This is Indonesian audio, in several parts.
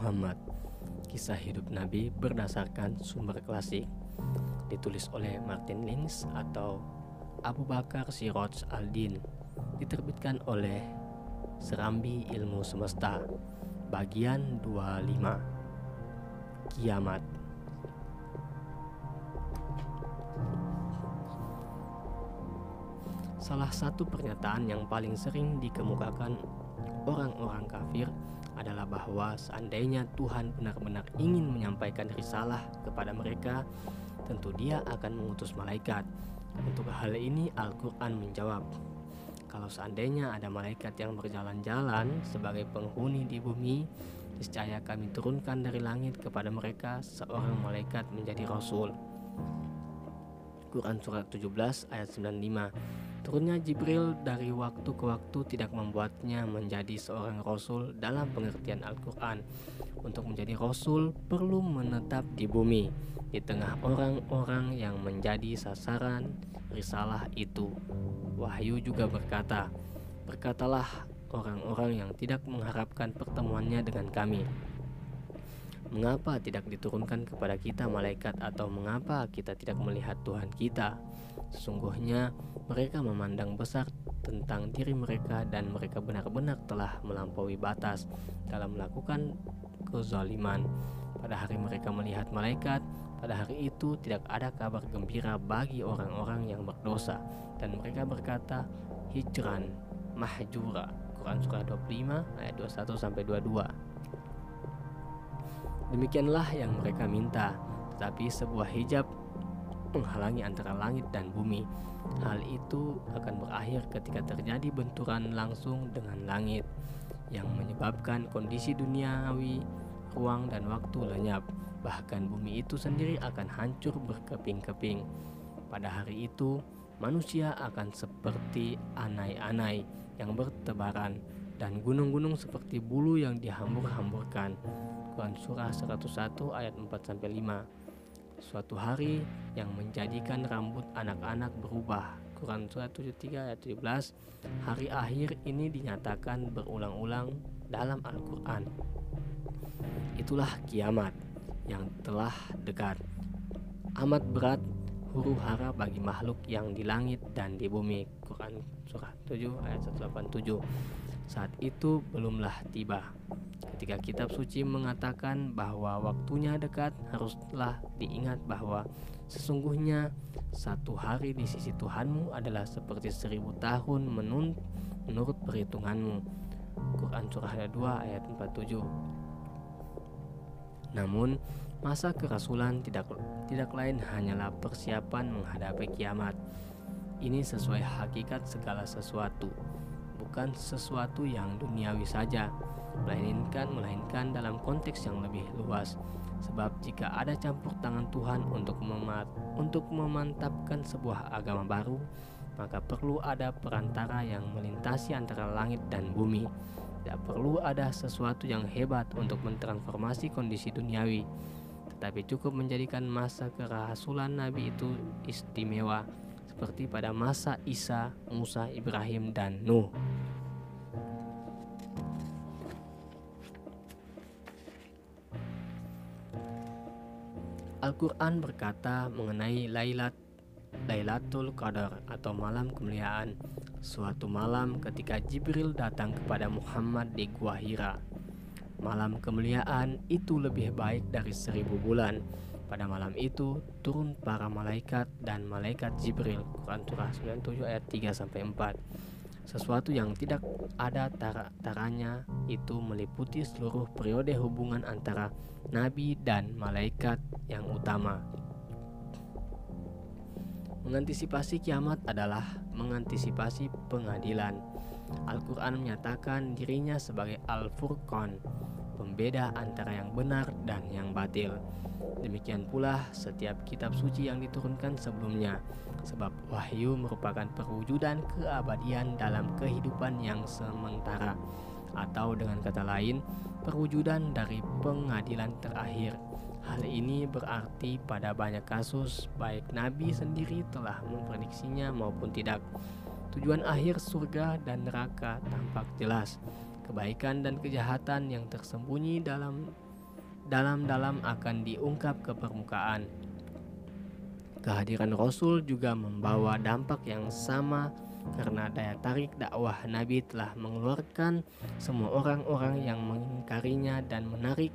Muhammad. Kisah hidup Nabi berdasarkan sumber klasik. Ditulis oleh Martin Lins atau Abu Bakar Siroj Aldin. Diterbitkan oleh Serambi Ilmu Semesta Bagian 25 Kiamat. Salah satu pernyataan yang paling sering dikemukakan orang-orang kafir adalah bahwa seandainya Tuhan benar-benar ingin menyampaikan risalah kepada mereka, tentu Dia akan mengutus malaikat. Untuk hal ini, Al-Quran menjawab, "Kalau seandainya ada malaikat yang berjalan-jalan sebagai penghuni di bumi, niscaya kami turunkan dari langit kepada mereka seorang malaikat menjadi rasul." Quran Surat 17 ayat 95 Turunnya Jibril dari waktu ke waktu tidak membuatnya menjadi seorang rasul dalam pengertian Al-Quran. Untuk menjadi rasul perlu menetap di bumi, di tengah orang-orang yang menjadi sasaran risalah itu. Wahyu juga berkata, Berkatalah orang-orang yang tidak mengharapkan pertemuannya dengan kami. Mengapa tidak diturunkan kepada kita malaikat atau mengapa kita tidak melihat Tuhan kita? Sesungguhnya mereka memandang besar tentang diri mereka dan mereka benar-benar telah melampaui batas dalam melakukan kezaliman. Pada hari mereka melihat malaikat, pada hari itu tidak ada kabar gembira bagi orang-orang yang berdosa dan mereka berkata hijran mahjura. Quran surah 25 ayat 21 sampai 22. Demikianlah yang mereka minta, tetapi sebuah hijab menghalangi antara langit dan bumi. Hal itu akan berakhir ketika terjadi benturan langsung dengan langit yang menyebabkan kondisi duniawi, ruang dan waktu lenyap. Bahkan bumi itu sendiri akan hancur berkeping-keping. Pada hari itu, manusia akan seperti anai-anai yang bertebaran dan gunung-gunung seperti bulu yang dihambur-hamburkan. Quran Surah 101 ayat 4 5. Suatu hari yang menjadikan rambut anak-anak berubah. Quran Surah 73 ayat 17. Hari akhir ini dinyatakan berulang-ulang dalam Al-Quran. Itulah kiamat yang telah dekat. Amat berat huru hara bagi makhluk yang di langit dan di bumi. Quran Surah 7 ayat 187. Saat itu belumlah tiba Ketika kitab suci mengatakan bahwa waktunya dekat, haruslah diingat bahwa sesungguhnya satu hari di sisi Tuhanmu adalah seperti seribu tahun menun menurut perhitunganmu. Quran Surah 2 ayat 47 Namun, masa kerasulan tidak tidak lain hanyalah persiapan menghadapi kiamat. Ini sesuai hakikat segala sesuatu, bukan sesuatu yang duniawi saja melainkan melainkan dalam konteks yang lebih luas. Sebab jika ada campur tangan Tuhan untuk memat, untuk memantapkan sebuah agama baru, maka perlu ada perantara yang melintasi antara langit dan bumi. Tidak perlu ada sesuatu yang hebat untuk mentransformasi kondisi duniawi, tetapi cukup menjadikan masa kerasulan Nabi itu istimewa, seperti pada masa Isa, Musa, Ibrahim, dan Nuh. Al-Quran berkata mengenai Lailat Lailatul Qadar atau malam kemuliaan. Suatu malam ketika Jibril datang kepada Muhammad di Gua Hira. Malam kemuliaan itu lebih baik dari seribu bulan Pada malam itu turun para malaikat dan malaikat Jibril Quran Surah 97 ayat 3-4 sesuatu yang tidak ada taranya itu meliputi seluruh periode hubungan antara nabi dan malaikat yang utama. Mengantisipasi kiamat adalah mengantisipasi pengadilan. Al-Quran menyatakan dirinya sebagai Al-Furqan, pembeda antara yang benar dan yang batil. Demikian pula setiap kitab suci yang diturunkan sebelumnya, sebab wahyu merupakan perwujudan keabadian dalam kehidupan yang sementara, atau dengan kata lain, perwujudan dari pengadilan terakhir. Hal ini berarti pada banyak kasus, baik Nabi sendiri telah memprediksinya maupun tidak. Tujuan akhir surga dan neraka tampak jelas. Kebaikan dan kejahatan yang tersembunyi dalam dalam-dalam akan diungkap ke permukaan. Kehadiran Rasul juga membawa dampak yang sama karena daya tarik dakwah Nabi telah mengeluarkan semua orang-orang yang mengingkarinya dan menarik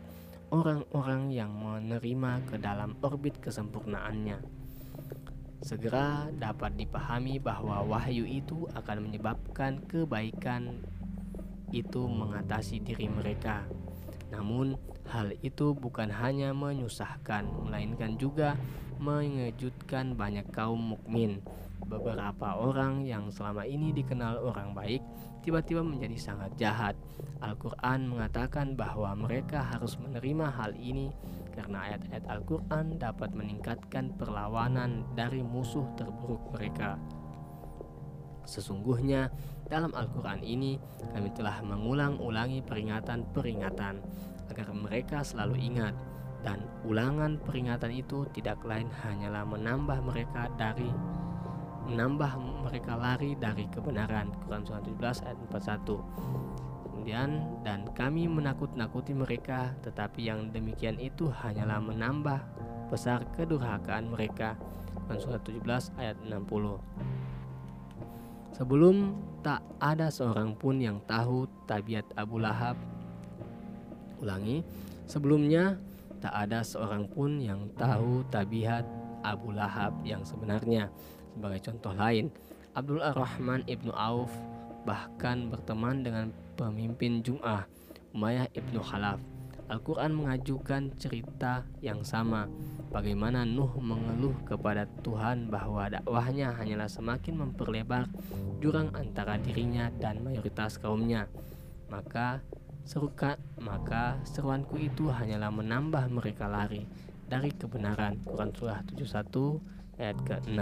orang-orang yang menerima ke dalam orbit kesempurnaannya. Segera dapat dipahami bahwa wahyu itu akan menyebabkan kebaikan itu mengatasi diri mereka. Namun, hal itu bukan hanya menyusahkan, melainkan juga mengejutkan banyak kaum mukmin. Beberapa orang yang selama ini dikenal orang baik tiba-tiba menjadi sangat jahat. Al-Quran mengatakan bahwa mereka harus menerima hal ini karena ayat-ayat Al-Quran dapat meningkatkan perlawanan dari musuh terburuk mereka. Sesungguhnya, dalam Al-Quran ini kami telah mengulang-ulangi peringatan-peringatan agar mereka selalu ingat. Dan ulangan peringatan itu tidak lain hanyalah menambah mereka dari menambah mereka lari dari kebenaran. Quran surah 17 ayat 41 kemudian dan kami menakut-nakuti mereka tetapi yang demikian itu hanyalah menambah besar kedurhakaan mereka. Quran surah 17 ayat 60 Sebelum tak ada seorang pun yang tahu tabiat Abu Lahab Ulangi, sebelumnya tak ada seorang pun yang tahu tabiat Abu Lahab yang sebenarnya. Sebagai contoh lain, Abdul Ar-Rahman ibnu Auf bahkan berteman dengan pemimpin Jum'ah, Umayyah ibnu Khalaf. Al-Quran mengajukan cerita yang sama. Bagaimana Nuh mengeluh kepada Tuhan bahwa dakwahnya hanyalah semakin memperlebar jurang antara dirinya dan mayoritas kaumnya. Maka Serukat, maka seruanku itu hanyalah menambah mereka lari dari kebenaran. Quran Surah 71 ayat ke-6